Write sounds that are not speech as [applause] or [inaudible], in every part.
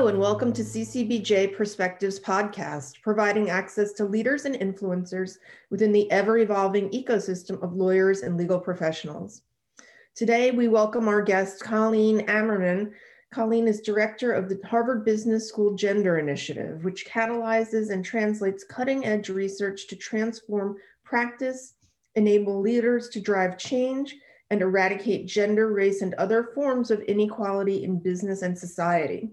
Hello, and welcome to CCBJ Perspectives Podcast, providing access to leaders and influencers within the ever evolving ecosystem of lawyers and legal professionals. Today, we welcome our guest, Colleen Ammerman. Colleen is director of the Harvard Business School Gender Initiative, which catalyzes and translates cutting edge research to transform practice, enable leaders to drive change, and eradicate gender, race, and other forms of inequality in business and society.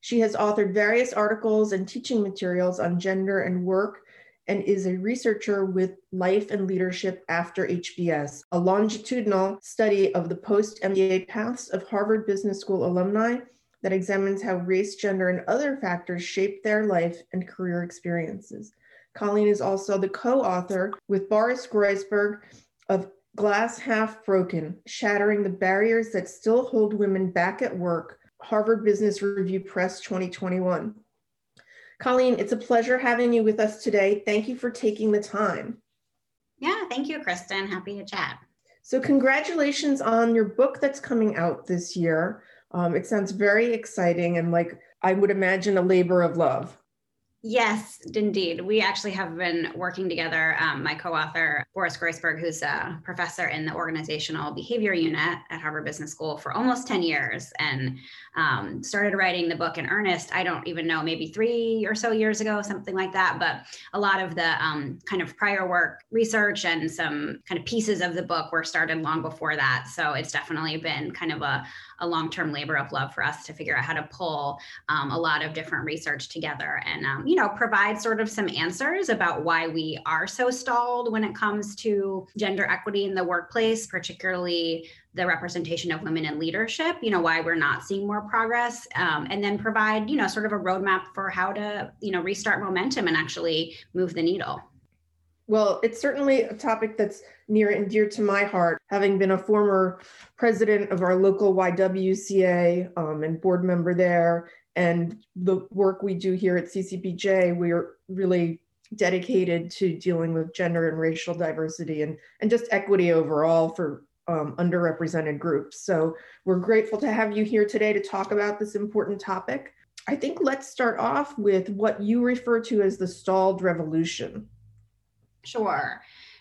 She has authored various articles and teaching materials on gender and work and is a researcher with Life and Leadership After HBS, a longitudinal study of the post MBA paths of Harvard Business School alumni that examines how race, gender, and other factors shape their life and career experiences. Colleen is also the co author with Boris Groysberg of Glass Half Broken Shattering the Barriers That Still Hold Women Back at Work Harvard Business Review Press 2021. Colleen, it's a pleasure having you with us today. Thank you for taking the time. Yeah, thank you, Kristen. Happy to chat. So, congratulations on your book that's coming out this year. Um, it sounds very exciting and like I would imagine a labor of love. Yes, indeed. We actually have been working together. Um, my co author, Boris Groysberg, who's a professor in the organizational behavior unit at Harvard Business School for almost 10 years and um, started writing the book in earnest. I don't even know, maybe three or so years ago, something like that. But a lot of the um, kind of prior work, research, and some kind of pieces of the book were started long before that. So it's definitely been kind of a, a long-term labor of love for us to figure out how to pull um, a lot of different research together and um, you know provide sort of some answers about why we are so stalled when it comes to gender equity in the workplace particularly the representation of women in leadership you know why we're not seeing more progress um, and then provide you know sort of a roadmap for how to you know restart momentum and actually move the needle well, it's certainly a topic that's near and dear to my heart, having been a former president of our local YWCA um, and board member there. And the work we do here at CCBJ, we are really dedicated to dealing with gender and racial diversity and, and just equity overall for um, underrepresented groups. So we're grateful to have you here today to talk about this important topic. I think let's start off with what you refer to as the stalled revolution. Sure.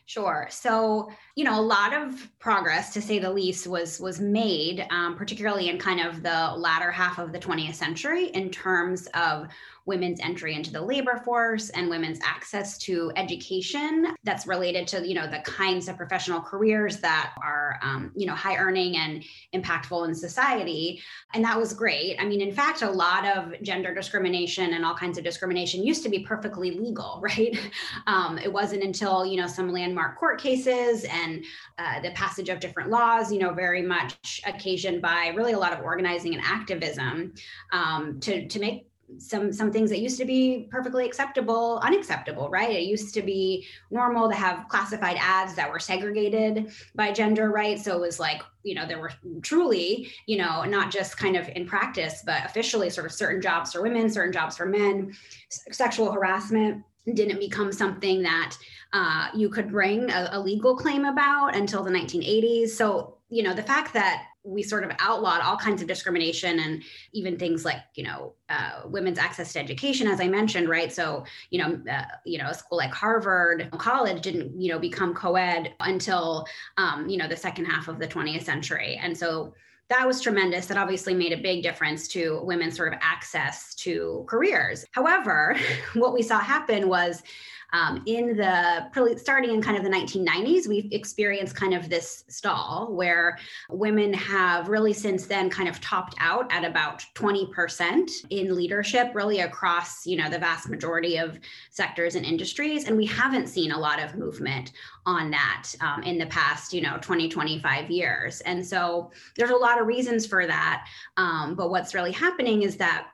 Sure. So, you know, a lot of progress, to say the least, was was made, um, particularly in kind of the latter half of the 20th century, in terms of women's entry into the labor force and women's access to education that's related to you know the kinds of professional careers that are um, you know high earning and impactful in society. And that was great. I mean in fact a lot of gender discrimination and all kinds of discrimination used to be perfectly legal [laughs] right? Um, it wasn't until you know some landmark court cases and uh, the passage of different laws you know very much occasioned by really a lot of organizing and activism um, to to make some some things that used to be perfectly acceptable unacceptable right? It used to be normal to have classified ads that were segregated by gender right? So it was like you know there were truly you know not just kind of in practice but officially sort of certain jobs for women certain jobs for men. Sexual harassment didn't become something that uh, you could bring a, a legal claim about until the 1980s so you know the fact that we sort of outlawed all kinds of discrimination and even things like you know uh, women's access to education as i mentioned right? So you know uh, you know a school like harvard college didn't you know become co-ed until um, you know the second half of the 20th century. And so that was tremendous. That obviously made a big difference to women's sort of access to careers. However, [laughs] what we saw happen was um, in the starting in kind of the 1990s, we've experienced kind of this stall where women have really since then kind of topped out at about 20% in leadership, really across you know the vast majority of sectors and industries, and we haven't seen a lot of movement on that um, in the past you know 20 25 years and so there's a lot of reasons for that. Um, but what's really happening is that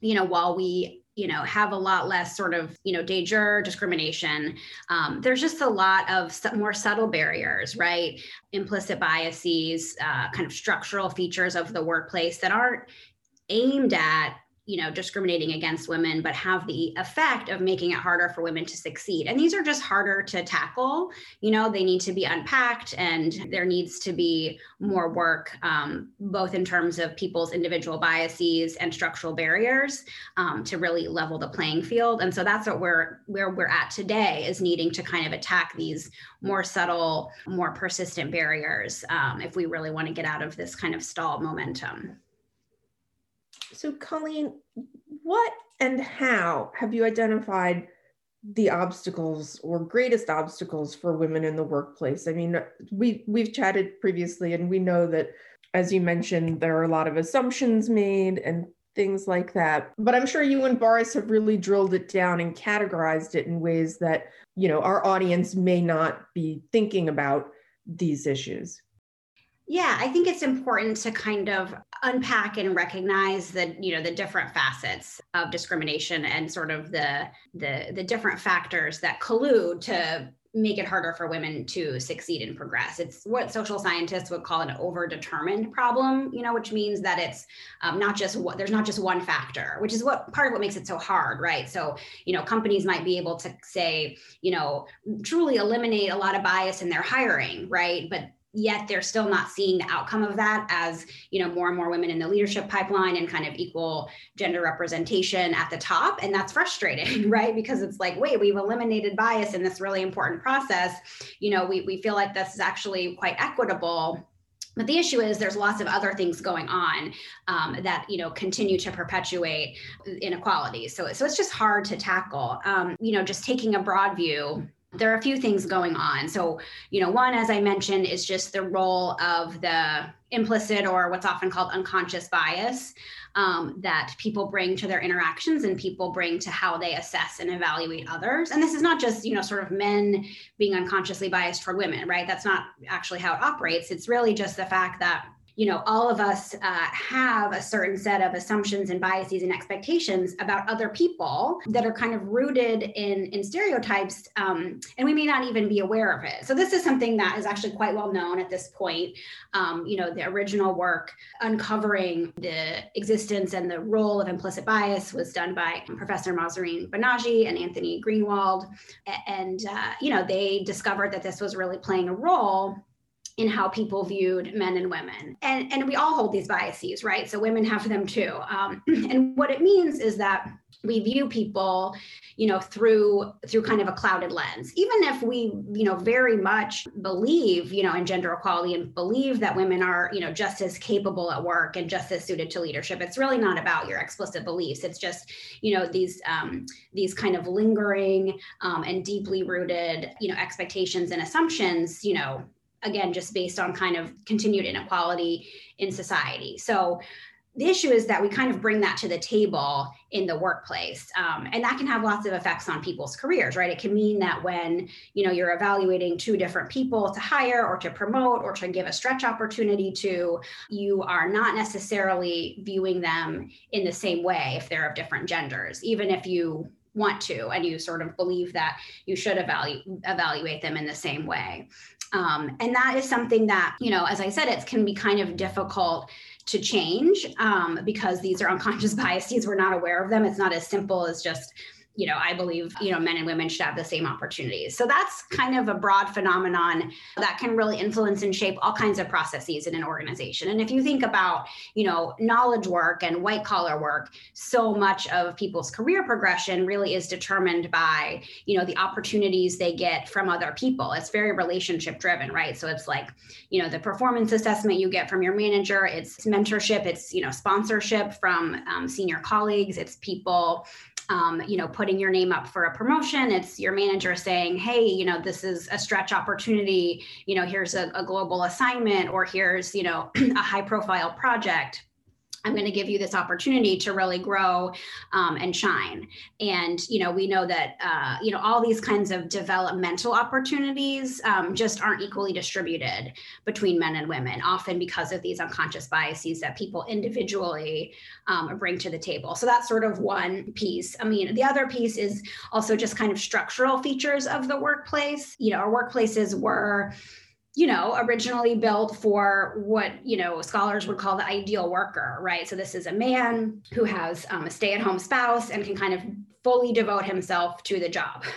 you know while we you know have a lot less sort of you know de jure discrimination um, there's just a lot of more subtle barriers right? Implicit biases uh, kind of structural features of the workplace that aren't aimed at you know discriminating against women but have the effect of making it harder for women to succeed. And these are just harder to tackle. You know they need to be unpacked and there needs to be more work um, both in terms of people's individual biases and structural barriers um, to really level the playing field. And so that's what we're where we're at today is needing to kind of attack these more subtle more persistent barriers um, if we really want to get out of this kind of stalled momentum so, Colleen, what and how have you identified the obstacles or greatest obstacles for women in the workplace? I mean, we we've chatted previously, and we know that, as you mentioned, there are a lot of assumptions made and things like that. But I'm sure you and Boris have really drilled it down and categorized it in ways that you know our audience may not be thinking about these issues. Yeah, I think it's important to kind of unpack and recognize the you know the different facets of discrimination and sort of the the the different factors that collude to make it harder for women to succeed and progress. It's what social scientists would call an overdetermined problem, you know, which means that it's um, not just what there's not just one factor, which is what part of what makes it so hard, right? So, you know, companies might be able to say, you know, truly eliminate a lot of bias in their hiring, right? But yet they're still not seeing the outcome of that as you know more and more women in the leadership pipeline and kind of equal gender representation at the top. And that's frustrating [laughs] right? Because it's like wait we've eliminated bias in this really important process. You know we, we feel like this is actually quite equitable. But the issue is there's lots of other things going on um, that you know continue to perpetuate inequalities so, so it's just hard to tackle. Um, you know just taking a broad view there are a few things going on. So, you know, one, as I mentioned, is just the role of the implicit or what's often called unconscious bias um, that people bring to their interactions and people bring to how they assess and evaluate others. And this is not just, you know, sort of men being unconsciously biased toward women, right? That's not actually how it operates. It's really just the fact that you know all of us uh, have a certain set of assumptions and biases and expectations about other people that are kind of rooted in in stereotypes um, and we may not even be aware of it. So this is something that is actually quite well known at this point. Um, you know the original work uncovering the existence and the role of implicit bias was done by professor Mahzarin Banaji and Anthony Greenwald. And uh, you know they discovered that this was really playing a role in how people viewed men and women. And, and we all hold these biases, right? So women have them too. Um, [clears throat] and what it means is that we view people you know through through kind of a clouded lens even if we you know very much believe you know in gender equality and believe that women are you know just as capable at work and just as suited to leadership it's really not about your explicit beliefs it's just you know these um, these kind of lingering um, and deeply rooted you know expectations and assumptions you know again, just based on kind of continued inequality in society. So the issue is that we kind of bring that to the table in the workplace um, and that can have lots of effects on people's careers right it can mean that when you know you're evaluating two different people to hire or to promote or to give a stretch opportunity to you are not necessarily viewing them in the same way if they're of different genders even if you want to and you sort of believe that you should evaluate evaluate them in the same way um, and that is something that, you know, as I said, it can be kind of difficult to change um, because these are unconscious [laughs] biases. We're not aware of them. It's not as simple as just you know, I believe, you know, men and women should have the same opportunities. So that's kind of a broad phenomenon that can really influence and shape all kinds of processes in an organization. And if you think about, you know, knowledge work and white collar work, so much of people's career progression really is determined by, you know, the opportunities they get from other people. It's very relationship driven, right? So it's like, you know, the performance assessment you get from your manager, it's mentorship, it's, you know, sponsorship from um, senior colleagues, it's people um, you know, putting your name up for a promotion. It's your manager saying, hey, you know, this is a stretch opportunity. You know, here's a, a global assignment, or here's, you know, [clears throat] a high profile project. I'm going to give you this opportunity to really grow um, and shine. And you know, we know that uh, you know all these kinds of developmental opportunities um, just aren't equally distributed between men and women, often because of these unconscious biases that people individually um, bring to the table. So that's sort of one piece. I mean, the other piece is also just kind of structural features of the workplace. You know, our workplaces were you know, originally built for what, you know, scholars would call the ideal worker, right? So this is a man who has um, a stay at home spouse and can kind of fully devote himself to the job. [laughs]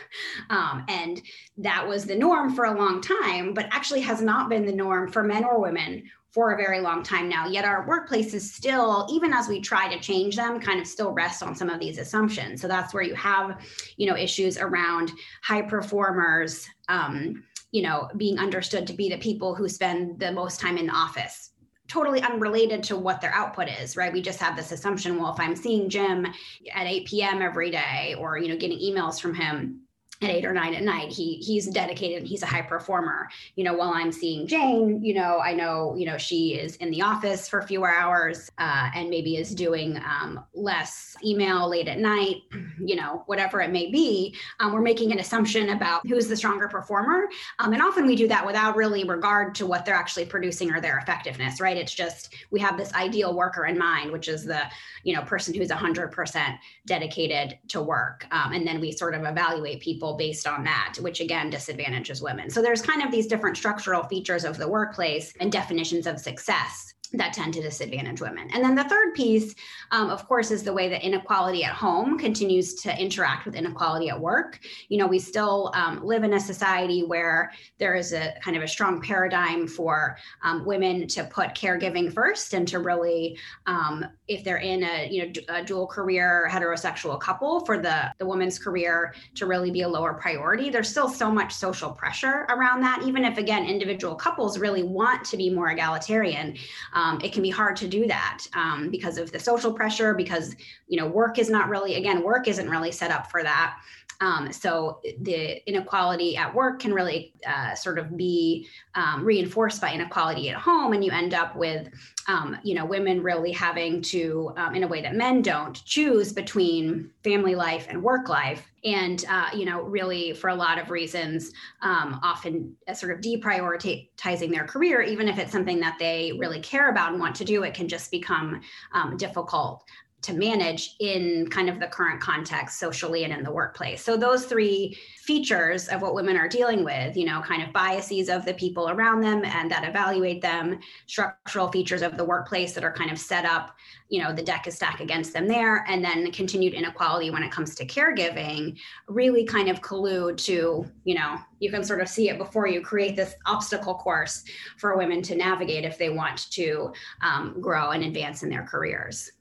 Um, and that was the norm for a long time, but actually has not been the norm for men or women for a very long time now. Yet our workplaces still, even as we try to change them, kind of still rest on some of these assumptions. So that's where you have, you know, issues around high performers. Um, you know, being understood to be the people who spend the most time in the office. Totally unrelated to what their output is right? We just have this assumption well if i'm seeing jim at 8 p.m every day or you know getting emails from him at eight or nine at night he he's dedicated and he's a high performer. You know while i'm seeing jane you know i know you know she is in the office for fewer hours uh, and maybe is doing um, less email late at night you know whatever it may be. Um, we're making an assumption about who's the stronger performer. Um, and often we do that without really regard to what they're actually producing or their effectiveness right? It's just we have this ideal worker in mind which is the you know person who's 100% dedicated to work. Um, and then we sort of evaluate people based on that, which again disadvantages women. So there's kind of these different structural features of the workplace and definitions of success that tend to disadvantage women. And then the third piece, um, of course, is the way that inequality at home continues to interact with inequality at work. You know, we still um, live in a society where there is a kind of a strong paradigm for um, women to put caregiving first and to really, um, if they're in a you know a dual career heterosexual couple, for the the woman's career to really be a lower priority. There's still so much social pressure around that, even if again individual couples really want to be more egalitarian um, it can be hard to do that um, because of the social pressure because you know work is not really again work isn't really set up for that um, so the inequality at work can really uh, sort of be um, reinforced by inequality at home, and you end up with, um, you know, women really having to, um, in a way that men don't, choose between family life and work life, and uh, you know, really for a lot of reasons, um, often sort of deprioritizing their career, even if it's something that they really care about and want to do, it can just become um, difficult to manage in kind of the current context socially and in the workplace. So those three features of what women are dealing with, you know, kind of biases of the people around them and that evaluate them, structural features of the workplace that are kind of set up, you know, the deck is stacked against them there, and then continued inequality when it comes to caregiving really kind of collude to, you know, you can sort of see it before you create this obstacle course for women to navigate if they want to um, grow and advance in their careers.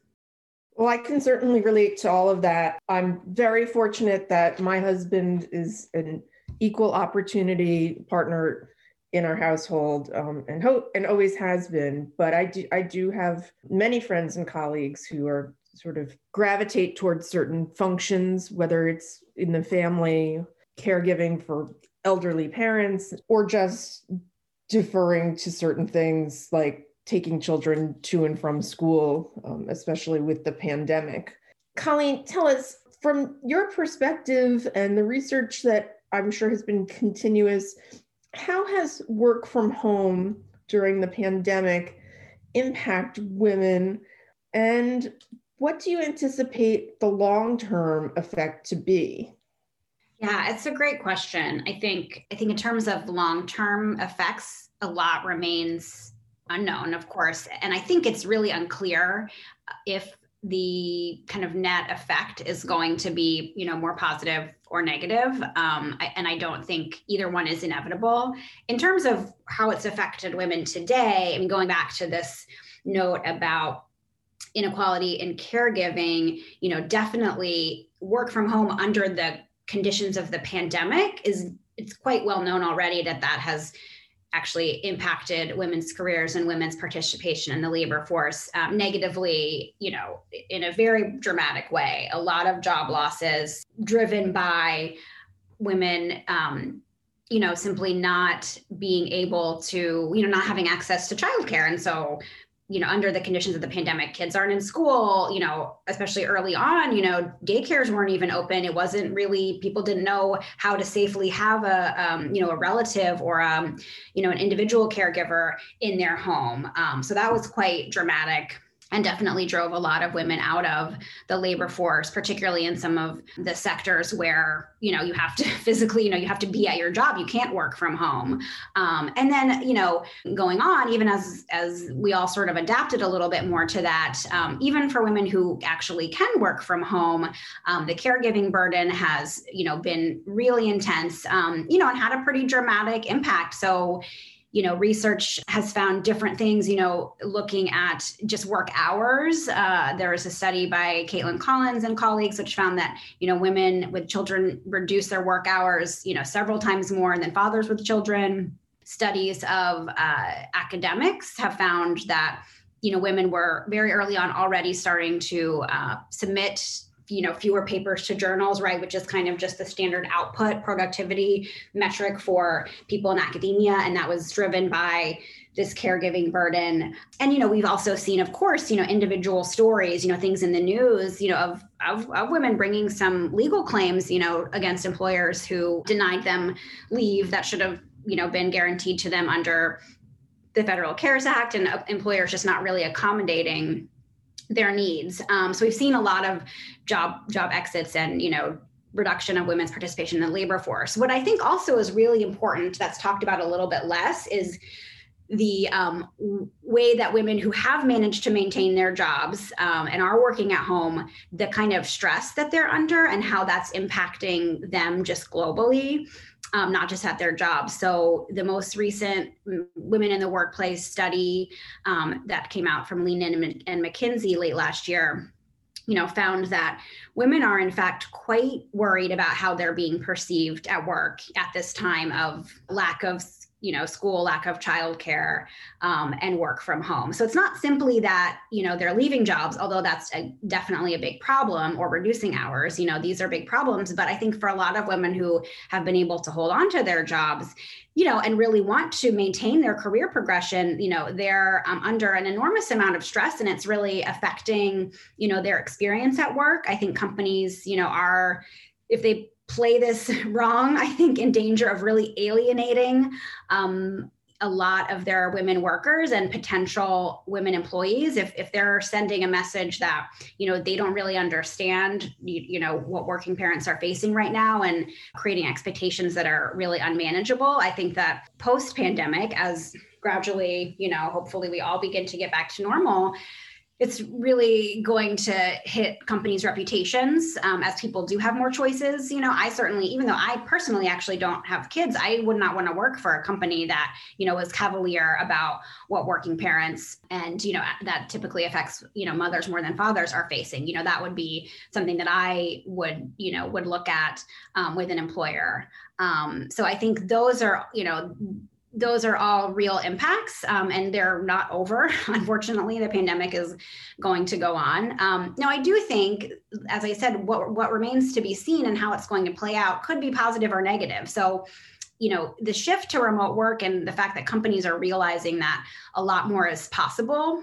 Well, I can certainly relate to all of that. I'm very fortunate that my husband is an equal opportunity partner in our household um, and hope and always has been. But I do I do have many friends and colleagues who are sort of gravitate towards certain functions, whether it's in the family, caregiving for elderly parents, or just deferring to certain things like taking children to and from school, um, especially with the pandemic. Colleen, tell us from your perspective and the research that I'm sure has been continuous, how has work from home during the pandemic impact women and what do you anticipate the long-term effect to be? Yeah, it's a great question. I think I think in terms of long-term effects, a lot remains unknown, of course. And I think it's really unclear if the kind of net effect is going to be, you know, more positive or negative. Um, I, and I don't think either one is inevitable. In terms of how it's affected women today, I mean, going back to this note about inequality in caregiving, you know, definitely work from home under the conditions of the pandemic is it's quite well known already that that has actually impacted women's careers and women's participation in the labor force um, negatively, you know, in a very dramatic way. A lot of job losses driven by women, um, you know, simply not being able to, you know, not having access to childcare. And so you know under the conditions of the pandemic kids aren't in school you know especially early on you know daycares weren't even open. It wasn't really people didn't know how to safely have a um, you know a relative or um, you know an individual caregiver in their home. Um, so that was quite dramatic and definitely drove a lot of women out of the labor force particularly in some of the sectors where you know you have to [laughs] physically you know you have to be at your job. You can't work from home. Um, and then you know going on even as as we all sort of adapted a little bit more to that um, even for women who actually can work from home um, the caregiving burden has you know been really intense um, you know and had a pretty dramatic impact. So you know research has found different things you know looking at just work hours. Uh, there was a study by caitlyn collins and colleagues which found that you know women with children reduce their work hours you know several times more than fathers with children. Studies of uh, academics have found that you know women were very early on already starting to uh, submit you know fewer papers to journals right which is kind of just the standard output productivity metric for people in academia. And that was driven by this caregiving burden. And you know we've also seen of course you know individual stories you know things in the news you know of, of, of women bringing some legal claims you know against employers who denied them leave that should have you know been guaranteed to them under the federal cares act. And uh, employers just not really accommodating their needs. Um, so we've seen a lot of job job exits and you know reduction of women's participation in the labor force. What I think also is really important that's talked about a little bit less is the um, way that women who have managed to maintain their jobs um, and are working at home, the kind of stress that they're under and how that's impacting them just globally um, not just at their jobs. So the most recent Women in the Workplace study um, that came out from Lean In and McKinsey late last year you know found that women are in fact quite worried about how they're being perceived at work at this time of lack of you know school lack of childcare um, and work from home. So it's not simply that you know they're leaving jobs although that's a, definitely a big problem or reducing hours you know these are big problems. But i think for a lot of women who have been able to hold on to their jobs you know and really want to maintain their career progression you know they're um, under an enormous amount of stress and it's really affecting you know their experience at work. I think companies you know are if they play this [laughs] wrong, I think, in danger of really alienating um, a lot of their women workers and potential women employees if, if they're sending a message that you know they don't really understand you, you know what working parents are facing right now and creating expectations that are really unmanageable. I think that post pandemic as gradually you know hopefully we all begin to get back to normal it's really going to hit companies' reputations um, as people do have more choices. You know, I certainly, even though I personally actually don't have kids, I would not want to work for a company that, you know, is cavalier about what working parents and, you know, that typically affects, you know, mothers more than fathers are facing. You know, that would be something that I would, you know, would look at um, with an employer. Um, so I think those are, you know, those are all real impacts um, and they're not over. [laughs] Unfortunately the pandemic is going to go on. Um, now i do think as i said what, what remains to be seen and how it's going to play out could be positive or negative. So you know the shift to remote work and the fact that companies are realizing that a lot more is possible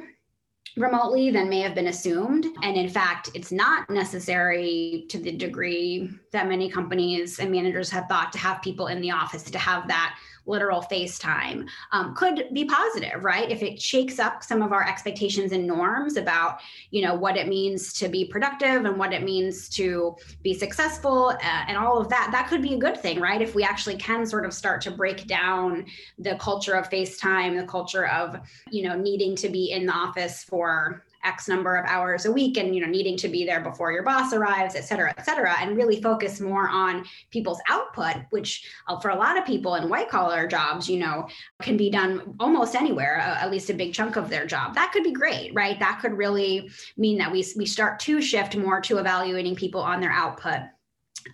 remotely than may have been assumed. And in fact, it's not necessary to the degree that many companies and managers have thought to have people in the office to have that literal FaceTime um, could be positive, right? If it shakes up some of our expectations and norms about, you know, what it means to be productive and what it means to be successful uh, and all of that, that could be a good thing, right? If we actually can sort of start to break down the culture of FaceTime, the culture of, you know, needing to be in the office for X number of hours a week and you know needing to be there before your boss arrives, et cetera, et cetera, and really focus more on people's output, which uh, for a lot of people in white collar jobs, you know, can be done almost anywhere, uh, at least a big chunk of their job. That could be great, right? That could really mean that we we start to shift more to evaluating people on their output.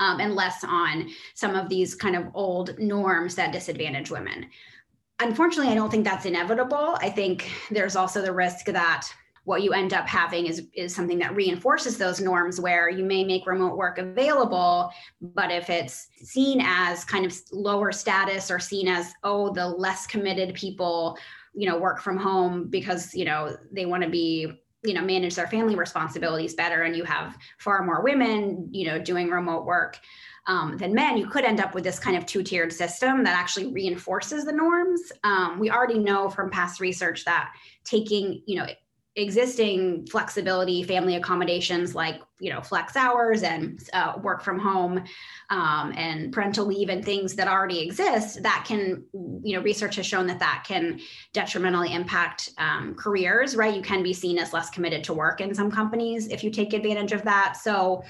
Um, and less on some of these kind of old norms that disadvantage women. Unfortunately, I don't think that's inevitable. I think there's also the risk that what you end up having is is something that reinforces those norms where you may make remote work available but if it's seen as kind of lower status or seen as oh the less committed people you know work from home because you know they want to be you know manage their family responsibilities better and you have far more women you know doing remote work um, than men you could end up with this kind of two-tiered system that actually reinforces the norms. Um, we already know from past research that taking you know existing flexibility family accommodations like you know flex hours and uh, work from home um, and parental leave and things that already exist that can you know research has shown that that can detrimentally impact um, careers right? You can be seen as less committed to work in some companies if you take advantage of that. So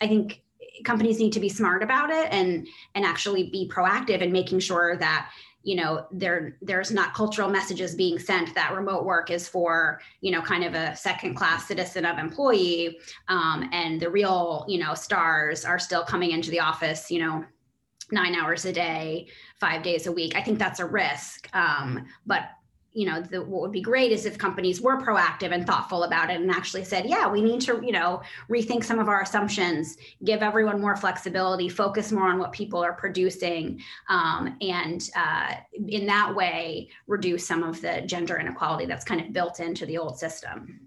i think companies need to be smart about it and and actually be proactive in making sure that you know there there's not cultural messages being sent that remote work is for you know kind of a second class citizen of employee um, and the real you know stars are still coming into the office you know nine hours a day five days a week. I think that's a risk um, but you know the, what would be great is if companies were proactive and thoughtful about it and actually said yeah we need to you know rethink some of our assumptions give everyone more flexibility focus more on what people are producing um, and uh, in that way reduce some of the gender inequality that's kind of built into the old system.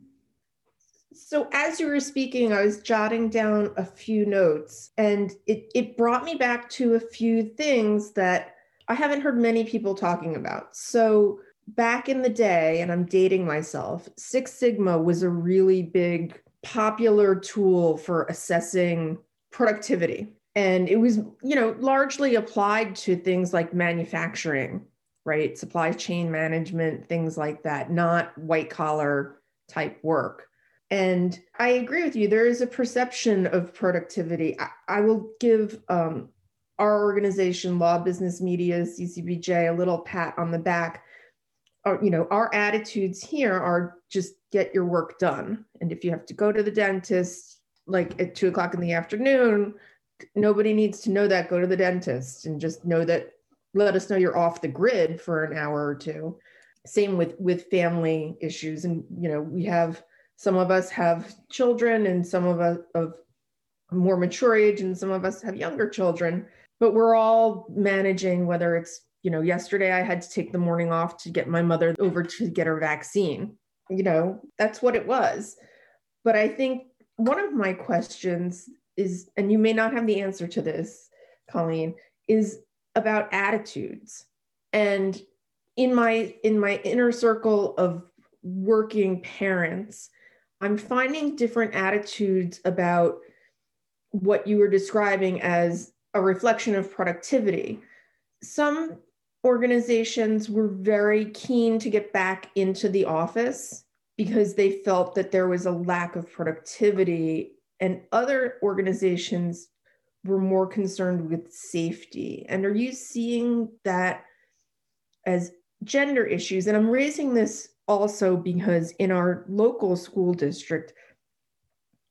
So as you were speaking i was jotting down a few notes and it, it brought me back to a few things that i haven't heard many people talking about. So back in the day, and I'm dating myself, Six Sigma was a really big popular tool for assessing productivity. And it was, you know, largely applied to things like manufacturing, right? Supply chain management, things like that, not white collar type work. And I agree with you. There is a perception of productivity. I, I will give um, our organization, Law Business Media, CCBJ, a little pat on the back you know, our attitudes here are just get your work done. And if you have to go to the dentist like at two o'clock in the afternoon, nobody needs to know that. Go to the dentist and just know that. Let us know you're off the grid for an hour or two. Same with with family issues, and you know we have some of us have children, and some of us of more mature age, and some of us have younger children. But we're all managing whether it's you know, yesterday I had to take the morning off to get my mother over to get her vaccine. You know, that's what it was. But I think one of my questions is, and you may not have the answer to this, Colleen, is about attitudes. And in my in my inner circle of working parents, I'm finding different attitudes about what you were describing as a reflection of productivity. Some organizations were very keen to get back into the office because they felt that there was a lack of productivity, and other organizations were more concerned with safety. And are you seeing that as gender issues? And I'm raising this also because in our local school district,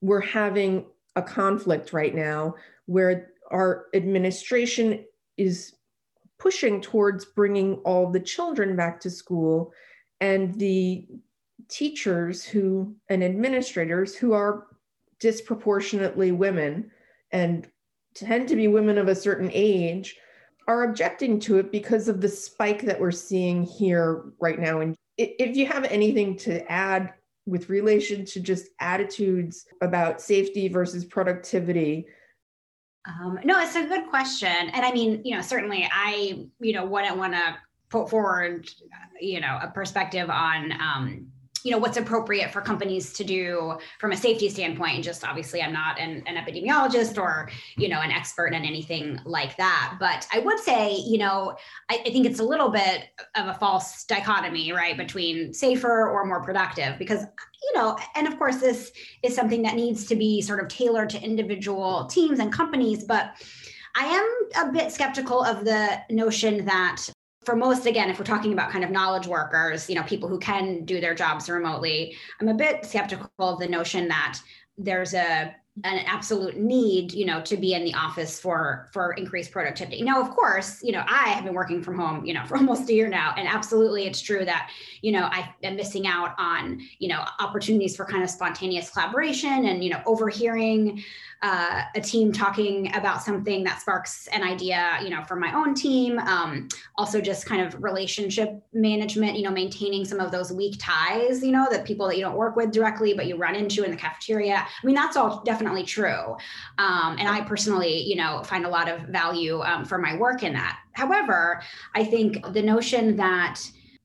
we're having a conflict right now where our administration is pushing towards bringing all the children back to school and the teachers who and administrators who are disproportionately women and tend to be women of a certain age are objecting to it because of the spike that we're seeing here right now. And if you have anything to add with relation to just attitudes about safety versus productivity um, no, it's a good question. And I mean, you know, certainly I, you know, wouldn't want to put forward, you know, a perspective on, um, you know what's appropriate for companies to do from a safety standpoint. And just obviously i'm not an, an, epidemiologist or you know an expert in anything like that. But i would say you know I, I, think it's a little bit of a false dichotomy right between safer or more productive because you know and of course this is something that needs to be sort of tailored to individual teams and companies. But I am a bit skeptical of the notion that for most again if we're talking about kind of knowledge workers you know people who can do their jobs remotely i'm a bit skeptical of the notion that there's a an absolute need you know to be in the office for for increased productivity now of course you know i have been working from home you know [laughs] for almost a year now and absolutely it's true that you know i am missing out on you know opportunities for kind of spontaneous collaboration and you know overhearing uh, a team talking about something that sparks an idea, you know, for my own team. Um, also, just kind of relationship management, you know, maintaining some of those weak ties, you know, that people that you don't work with directly, but you run into in the cafeteria. I mean, that's all definitely true. Um, and I personally, you know, find a lot of value um, for my work in that. However, I think the notion that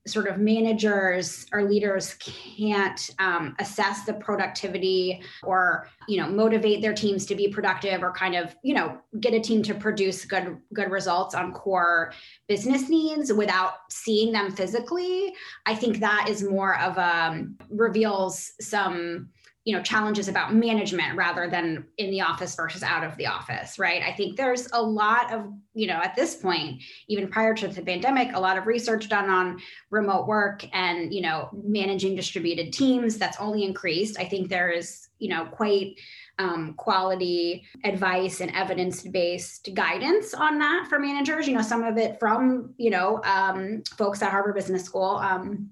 sort of managers or leaders can't um, assess the productivity or you know motivate their teams to be productive or kind of you know get a team to produce good good results on core business needs without seeing them physically i think that is more of a um, reveals some you know challenges about management rather than in the office versus out of the office right? I think there's a lot of you know at this point even prior to the pandemic a lot of research done on remote work and you know managing distributed teams that's only increased. I think there is you know quite um, quality advice and evidence-based guidance on that for managers. You know some of it from you know um, folks at harvard business school um,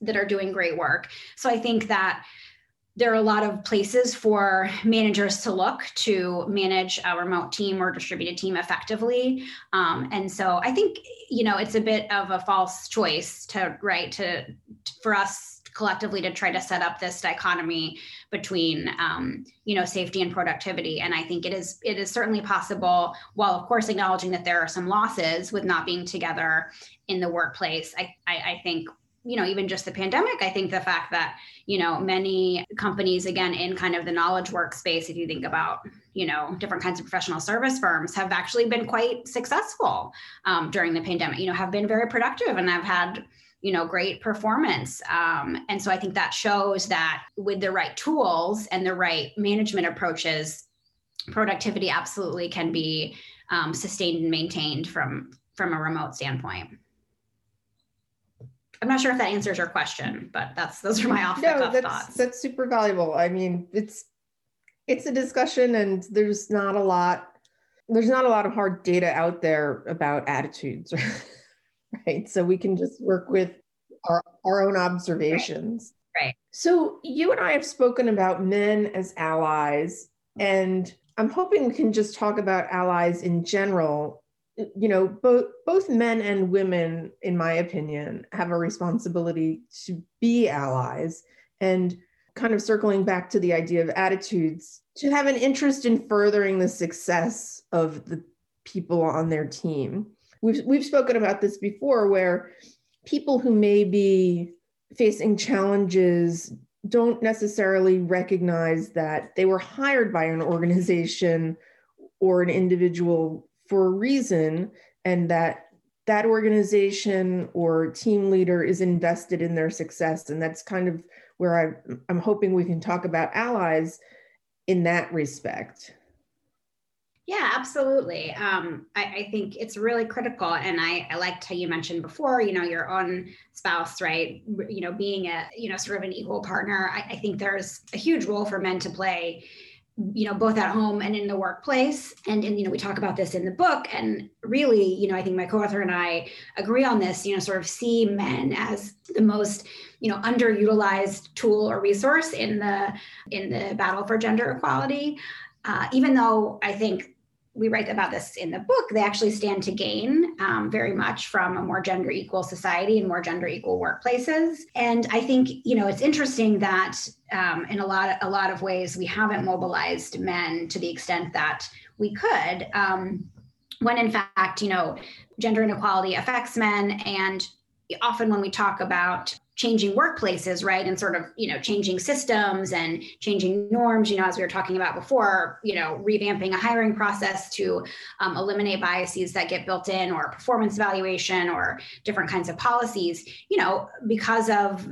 that are doing great work. So i think that there are a lot of places for managers to look to manage a remote team or distributed team effectively. Um, and so i think you know it's a bit of a false choice to right to for us collectively to try to set up this dichotomy between um, you know safety and productivity. And i think it is it is certainly possible while of course acknowledging that there are some losses with not being together in the workplace. I, I, I think you know even just the pandemic i think the fact that you know many companies again in kind of the knowledge workspace if you think about you know different kinds of professional service firms have actually been quite successful um, during the pandemic you know have been very productive and have had you know great performance. Um, and so i think that shows that with the right tools and the right management approaches productivity absolutely can be um, sustained and maintained from from a remote standpoint I'm not sure if that answers your question, mm-hmm. but that's those are my off the no, that's, thoughts. That's super valuable. I mean, it's it's a discussion, and there's not a lot there's not a lot of hard data out there about attitudes, [laughs] right? So we can just work with our, our own observations. Right. right. So you and I have spoken about men as allies, and I'm hoping we can just talk about allies in general you know both both men and women in my opinion have a responsibility to be allies and kind of circling back to the idea of attitudes to have an interest in furthering the success of the people on their team. We've we've spoken about this before where people who may be facing challenges don't necessarily recognize that they were hired by an organization or an individual for a reason and that that organization or team leader is invested in their success and that's kind of where I, i'm hoping we can talk about allies in that respect yeah, absolutely. Um, I, I, think it's really critical, and I, I liked how you mentioned before. You know, your own spouse, right? You know, being a you know sort of an equal partner. I, I think there's a huge role for men to play you know both at home and in the workplace. And and you know we talk about this in the book. And really you know i think my co-author and i agree on this you know sort of see men as the most you know underutilized tool or resource in the in the battle for gender equality. Uh, even though i think we write about this in the book, they actually stand to gain um, very much from a more gender equal society and more gender equal workplaces. And I think you know it's interesting that um, in a lot of, a lot of ways we haven't mobilized men to the extent that we could. Um, when in fact, you know, gender inequality affects men, and often when we talk about changing workplaces right? And sort of you know changing systems and changing norms you know as we were talking about before you know revamping a hiring process to um, eliminate biases that get built in or performance evaluation or different kinds of policies you know because of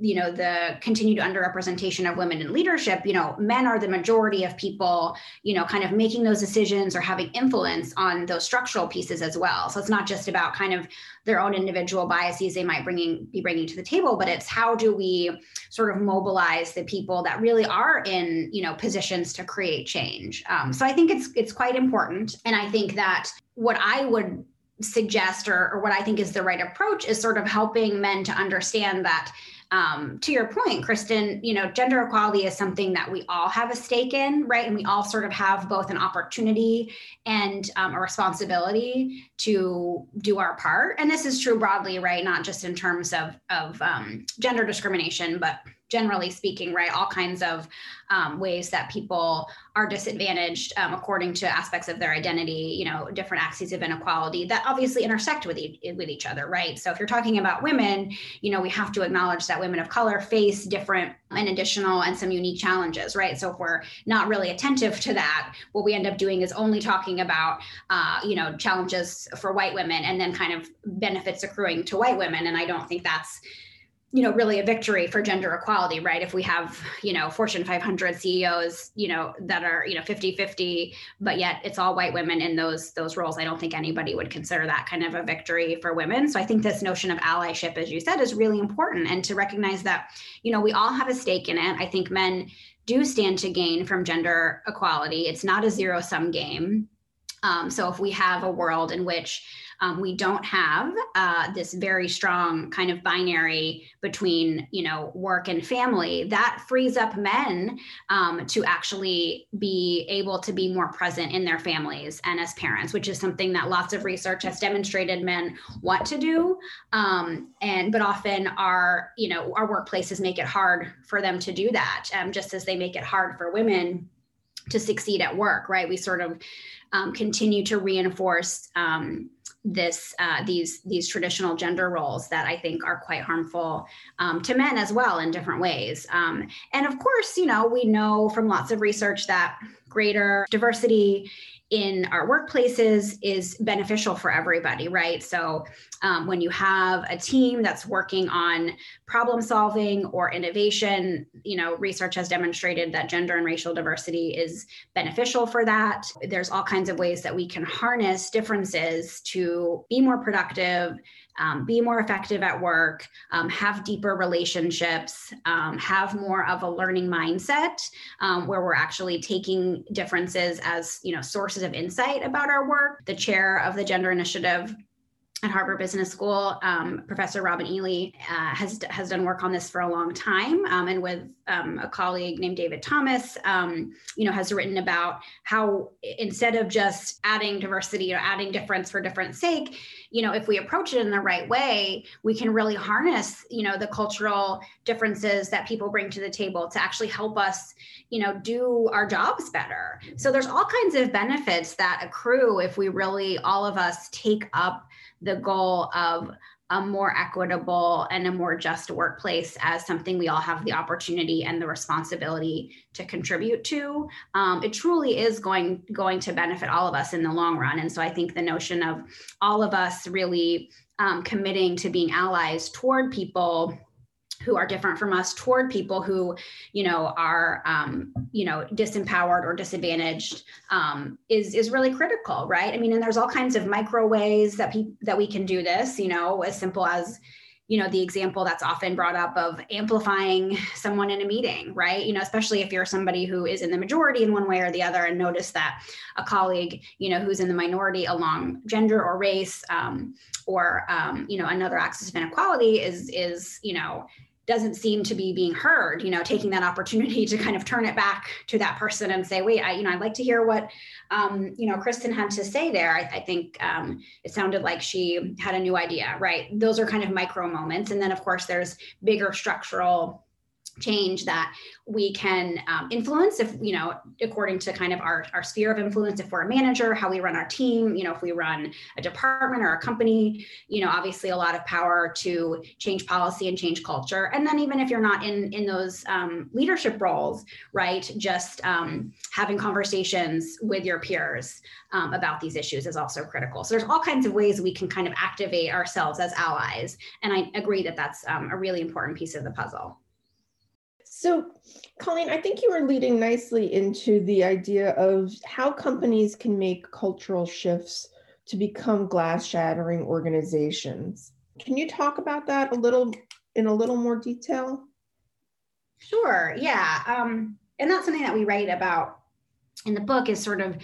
you know the continued underrepresentation of women in leadership you know men are the majority of people you know kind of making those decisions or having influence on those structural pieces as well. So it's not just about kind of their own individual biases they might bringing be bringing to the table but it's how do we sort of mobilize the people that really are in you know positions to create change. Um, so i think it's it's quite important. And i think that what i would suggest or, or what i think is the right approach is sort of helping men to understand that um, to your point, Kristen, you know, gender equality is something that we all have a stake in, right? And we all sort of have both an opportunity and um, a responsibility to do our part. And this is true broadly, right? Not just in terms of of um, gender discrimination, but generally speaking, right? All kinds of um, ways that people are disadvantaged um, according to aspects of their identity, you know, different axes of inequality that obviously intersect with, e- with each other, right? So if you're talking about women, you know, we have to acknowledge that women of color face different and additional and some unique challenges, right? So if we're not really attentive to that, what we end up doing is only talking about, uh, you know, challenges for white women and then kind of benefits accruing to white women. And I don't think that's you know really a victory for gender equality right? If we have you know fortune 500 ceos you know that are you know 50 50 but yet it's all white women in those those roles i don't think anybody would consider that kind of a victory for women. So i think this notion of allyship as you said is really important. And to recognize that you know we all have a stake in it. I think men do stand to gain from gender equality. It's not a zero sum game. Um, so if we have a world in which um, we don't have uh, this very strong kind of binary between you know work and family. That frees up men um, to actually be able to be more present in their families and as parents which is something that lots of research has demonstrated men want to do. Um, and but often our you know our workplaces make it hard for them to do that um, just as they make it hard for women to succeed at work right? We sort of um, continue to reinforce um, this uh, these these traditional gender roles that I think are quite harmful um, to men as well in different ways. Um, and of course, you know, we know from lots of research that greater diversity in our workplaces is beneficial for everybody, right? So um, when you have a team that's working on problem solving or innovation, you know, research has demonstrated that gender and racial diversity is beneficial for that. There's all kinds of ways that we can harness differences to be more productive, um, be more effective at work, um, have deeper relationships, um, have more of a learning mindset um, where we're actually taking differences as you know sources of insight about our work. The chair of the Gender Initiative at Harvard Business School, um, Professor Robin Ely uh, has has done work on this for a long time, um, and with um, a colleague named David Thomas, um, you know, has written about how instead of just adding diversity or adding difference for difference sake, you know, if we approach it in the right way, we can really harness, you know, the cultural differences that people bring to the table to actually help us, you know, do our jobs better. So there's all kinds of benefits that accrue if we really all of us take up the goal of a more equitable and a more just workplace as something we all have the opportunity and the responsibility to contribute to. Um, it truly is going going to benefit all of us in the long run. And so i think the notion of all of us really um, committing to being allies toward people who are different from us toward people who you know are um, you know disempowered or disadvantaged um, is is really critical right? I mean and there's all kinds of micro ways that people that we can do this you know as simple as you know the example that's often brought up of amplifying someone in a meeting right? You know especially if you're somebody who is in the majority in one way or the other and notice that a colleague you know who's in the minority along gender or race um, or um, you know another axis of inequality is is you know doesn't seem to be being heard you know taking that opportunity to kind of turn it back to that person and say wait i you know i'd like to hear what um, you know kristen had to say there. I, I think um, it sounded like she had a new idea right? Those are kind of micro moments. And then of course there's bigger structural change that we can um, influence if you know according to kind of our, our sphere of influence if we're a manager how we run our team you know if we run a department or a company you know obviously a lot of power to change policy and change culture. And then even if you're not in in those um, leadership roles right just um, having conversations with your peers um, about these issues is also critical. So there's all kinds of ways we can kind of activate ourselves as allies. And i agree that that's um, a really important piece of the puzzle so, Colleen, I think you were leading nicely into the idea of how companies can make cultural shifts to become glass shattering organizations. Can you talk about that a little in a little more detail? Sure. Yeah. Um, and that's something that we write about in the book is sort of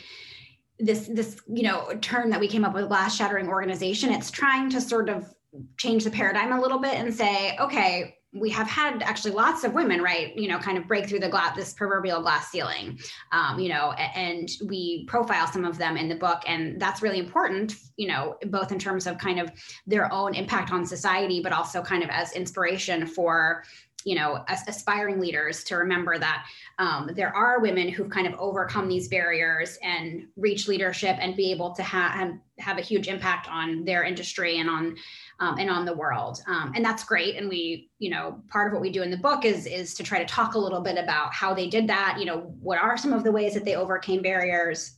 this this you know term that we came up with glass shattering organization it's trying to sort of change the paradigm a little bit and say okay we have had actually lots of women, right? You know, kind of break through the glass, this proverbial glass ceiling, um, you know, and we profile some of them in the book, and that's really important, you know, both in terms of kind of their own impact on society, but also kind of as inspiration for you know aspiring leaders to remember that um, there are women who've kind of overcome these barriers and reach leadership and be able to have have a huge impact on their industry and on um, and on the world. Um, and that's great. And we you know part of what we do in the book is is to try to talk a little bit about how they did that you know what are some of the ways that they overcame barriers.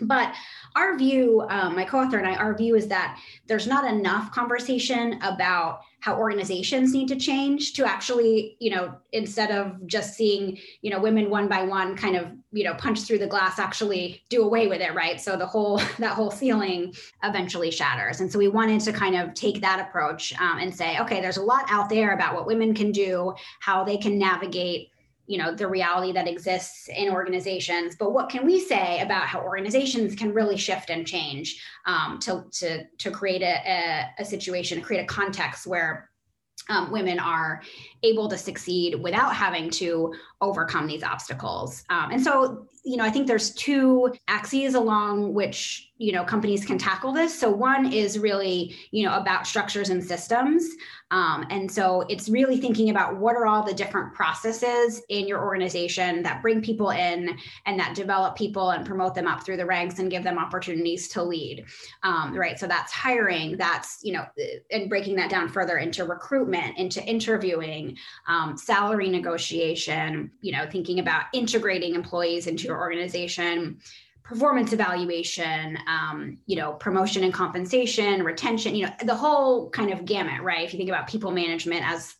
But our view, um, my co-author and I, our view is that there's not enough conversation about how organizations need to change to actually, you know, instead of just seeing, you know, women one by one kind of, you know, punch through the glass, actually do away with it, right? So the whole [laughs] that whole ceiling eventually shatters. And so we wanted to kind of take that approach um, and say, okay, there's a lot out there about what women can do, how they can navigate you know the reality that exists in organizations but what can we say about how organizations can really shift and change um, to, to, to create a, a, a situation create a context where um, women are able to succeed without having to overcome these obstacles. Um, and so, you know, I think there's two axes along which, you know, companies can tackle this. So one is really, you know, about structures and systems. Um, and so it's really thinking about what are all the different processes in your organization that bring people in and that develop people and promote them up through the ranks and give them opportunities to lead. Um, right. So that's hiring, that's, you know, and breaking that down further into recruitment, into interviewing, um, salary negotiation, you know, thinking about integrating employees into your organization performance evaluation, um, you know, promotion and compensation, retention, you know, the whole kind of gamut, right? If you think about people management as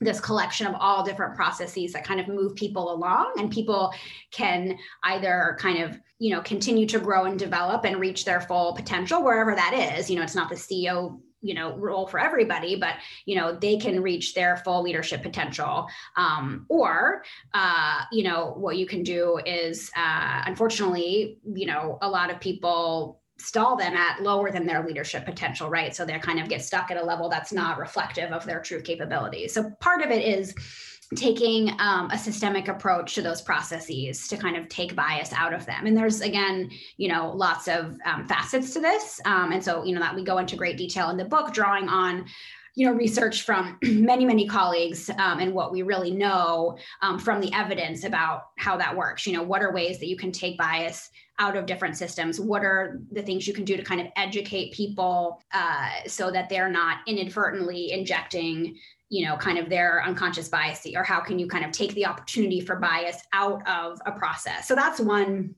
this collection of all different processes that kind of move people along and people can either kind of you know continue to grow and develop and reach their full potential wherever that is. You know it's not the ceo you know role for everybody but you know they can reach their full leadership potential. Um, or uh, you know what you can do is uh, unfortunately you know a lot of people stall them at lower than their leadership potential right? So they kind of get stuck at a level that's not reflective of their true capabilities. So part of it is taking um, a systemic approach to those processes to kind of take bias out of them. And there's again you know lots of um, facets to this. Um, and so you know that we go into great detail in the book drawing on you know research from [clears throat] many many colleagues um, and what we really know um, from the evidence about how that works. You know what are ways that you can take bias out of different systems? What are the things you can do to kind of educate people uh, so that they're not inadvertently injecting you know kind of their unconscious bias or how can you kind of take the opportunity for bias out of a process? So that's one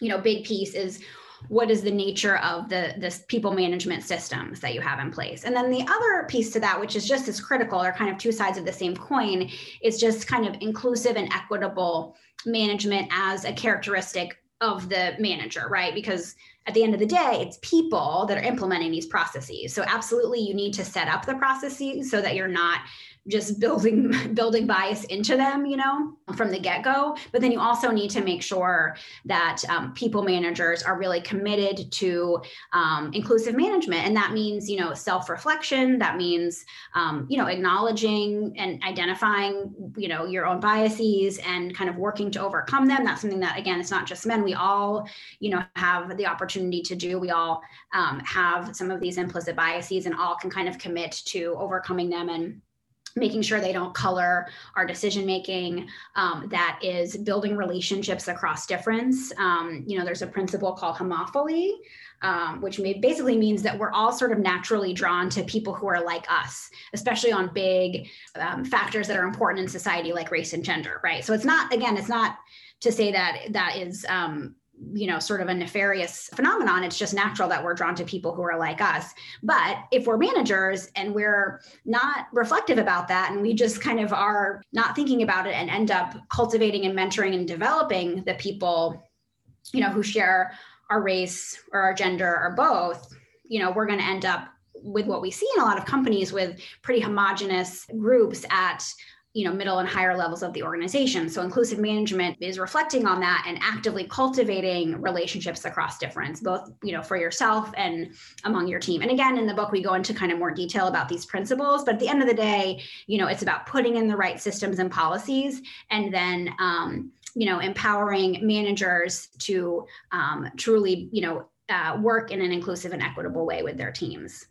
you know big piece is what is the nature of the this people management systems that you have in place? And then the other piece to that which is just as critical are kind of two sides of the same coin is just kind of inclusive and equitable management as a characteristic of the manager right? Because at the end of the day, it's people that are implementing these processes. So absolutely you need to set up the processes so that you're not just building [laughs] building bias into them you know from the get-go. But then you also need to make sure that um, people managers are really committed to um, inclusive management. And that means you know self-reflection. That means um, you know acknowledging and identifying you know your own biases and kind of working to overcome them. That's something that again it's not just men. We all you know have the opportunity to do. We all um, have some of these implicit biases and all can kind of commit to overcoming them and making sure they don't color our decision making um, that is building relationships across difference. Um, you know there's a principle called homophily um, which may, basically means that we're all sort of naturally drawn to people who are like us especially on big um, factors that are important in society like race and gender right? So it's not again it's not to say that that is um, you know sort of a nefarious phenomenon. It's just natural that we're drawn to people who are like us. But if we're managers and we're not reflective about that and we just kind of are not thinking about it and end up cultivating and mentoring and developing the people you know who share our race or our gender or both you know we're going to end up with what we see in a lot of companies with pretty homogenous groups at you know middle and higher levels of the organization. So inclusive management is reflecting on that and actively cultivating relationships across difference both you know for yourself and among your team. And again in the book we go into kind of more detail about these principles but at the end of the day you know it's about putting in the right systems and policies and then um, you know empowering managers to um, truly you know uh, work in an inclusive and equitable way with their teams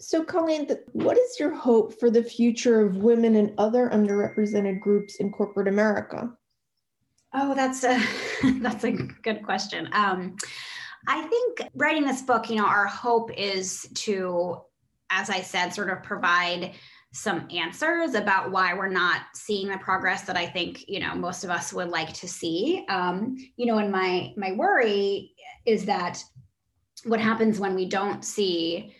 So, Colleen, what is your hope for the future of women and other underrepresented groups in corporate America? Oh, that's a [laughs] that's a good question. Um, I think writing this book, you know, our hope is to, as I said, sort of provide some answers about why we're not seeing the progress that I think you know most of us would like to see. Um, you know, and my my worry is that what happens when we don't see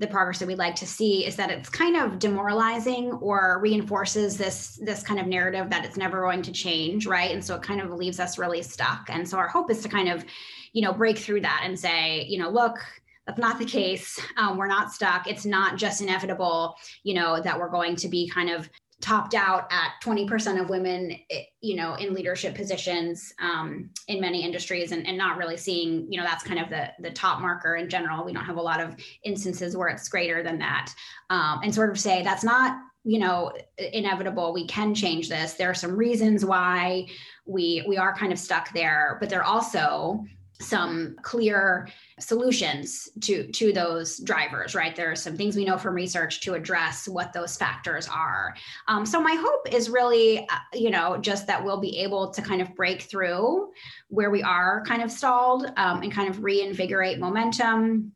the progress that we'd like to see is that it's kind of demoralizing or reinforces this this kind of narrative that it's never going to change right? And so it kind of leaves us really stuck. And so our hope is to kind of you know break through that and say you know look that's not the case. Um, we're not stuck. It's not just inevitable you know that we're going to be kind of topped out at 20% of women eh, you know in leadership positions um, in many industries and, and not really seeing you know that's kind of the the top marker in general. We don't have a lot of instances where it's greater than that. Um, and sort of say that's not you know inevitable. We can change this. There are some reasons why we we are kind of stuck there but there also some clear solutions to to those drivers right? There are some things we know from research to address what those factors are. Um, so my hope is really uh, you know just that we'll be able to kind of break through where we are kind of stalled um, and kind of reinvigorate momentum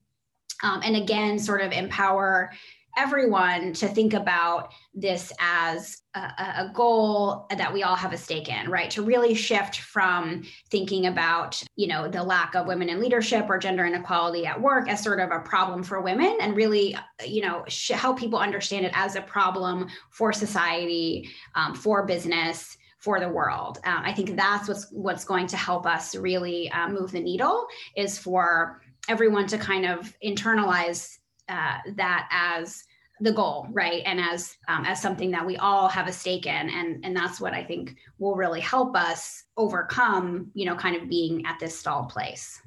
um, and again sort of empower everyone to think about this as a, a, goal that we all have a stake in right to really shift from thinking about you know the lack of women in leadership or gender inequality at work as sort of a problem for women and really you know sh- help people understand it as a problem for society um, for business for the world. Um, I think that's what's what's going to help us really uh, move the needle is for everyone to kind of internalize uh, that as the goal right? And as um, as something that we all have a stake in. And and that's what i think will really help us overcome you know kind of being at this stalled place.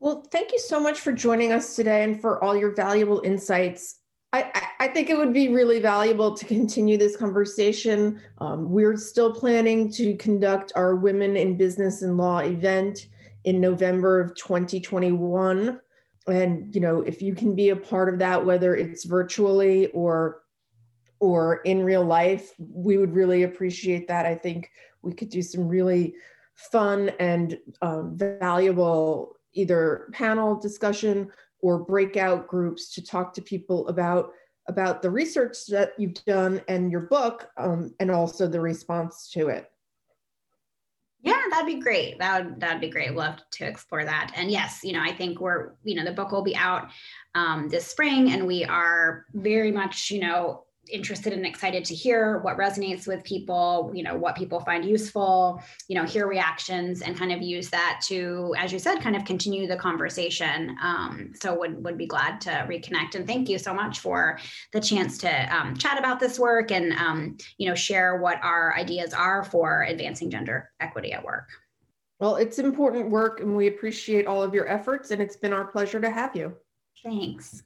Well thank you so much for joining us today and for all your valuable insights. I, I think it would be really valuable to continue this conversation. Um, we're still planning to conduct our Women in Business and Law event in November of 2021 and you know if you can be a part of that whether it's virtually or or in real life we would really appreciate that. I think we could do some really fun and um, valuable either panel discussion or breakout groups to talk to people about about the research that you've done and your book um, and also the response to it yeah, that'd be great. That would that'd be great. Love to explore that. And yes, you know, I think we're, you know, the book will be out um, this spring, and we are very much, you know, interested and excited to hear what resonates with people you know what people find useful you know hear reactions and kind of use that to as you said kind of continue the conversation. Um, so would would be glad to reconnect. And thank you so much for the chance to um, chat about this work and um, you know share what our ideas are for advancing gender equity at work. Well it's important work and we appreciate all of your efforts and it's been our pleasure to have you. Thanks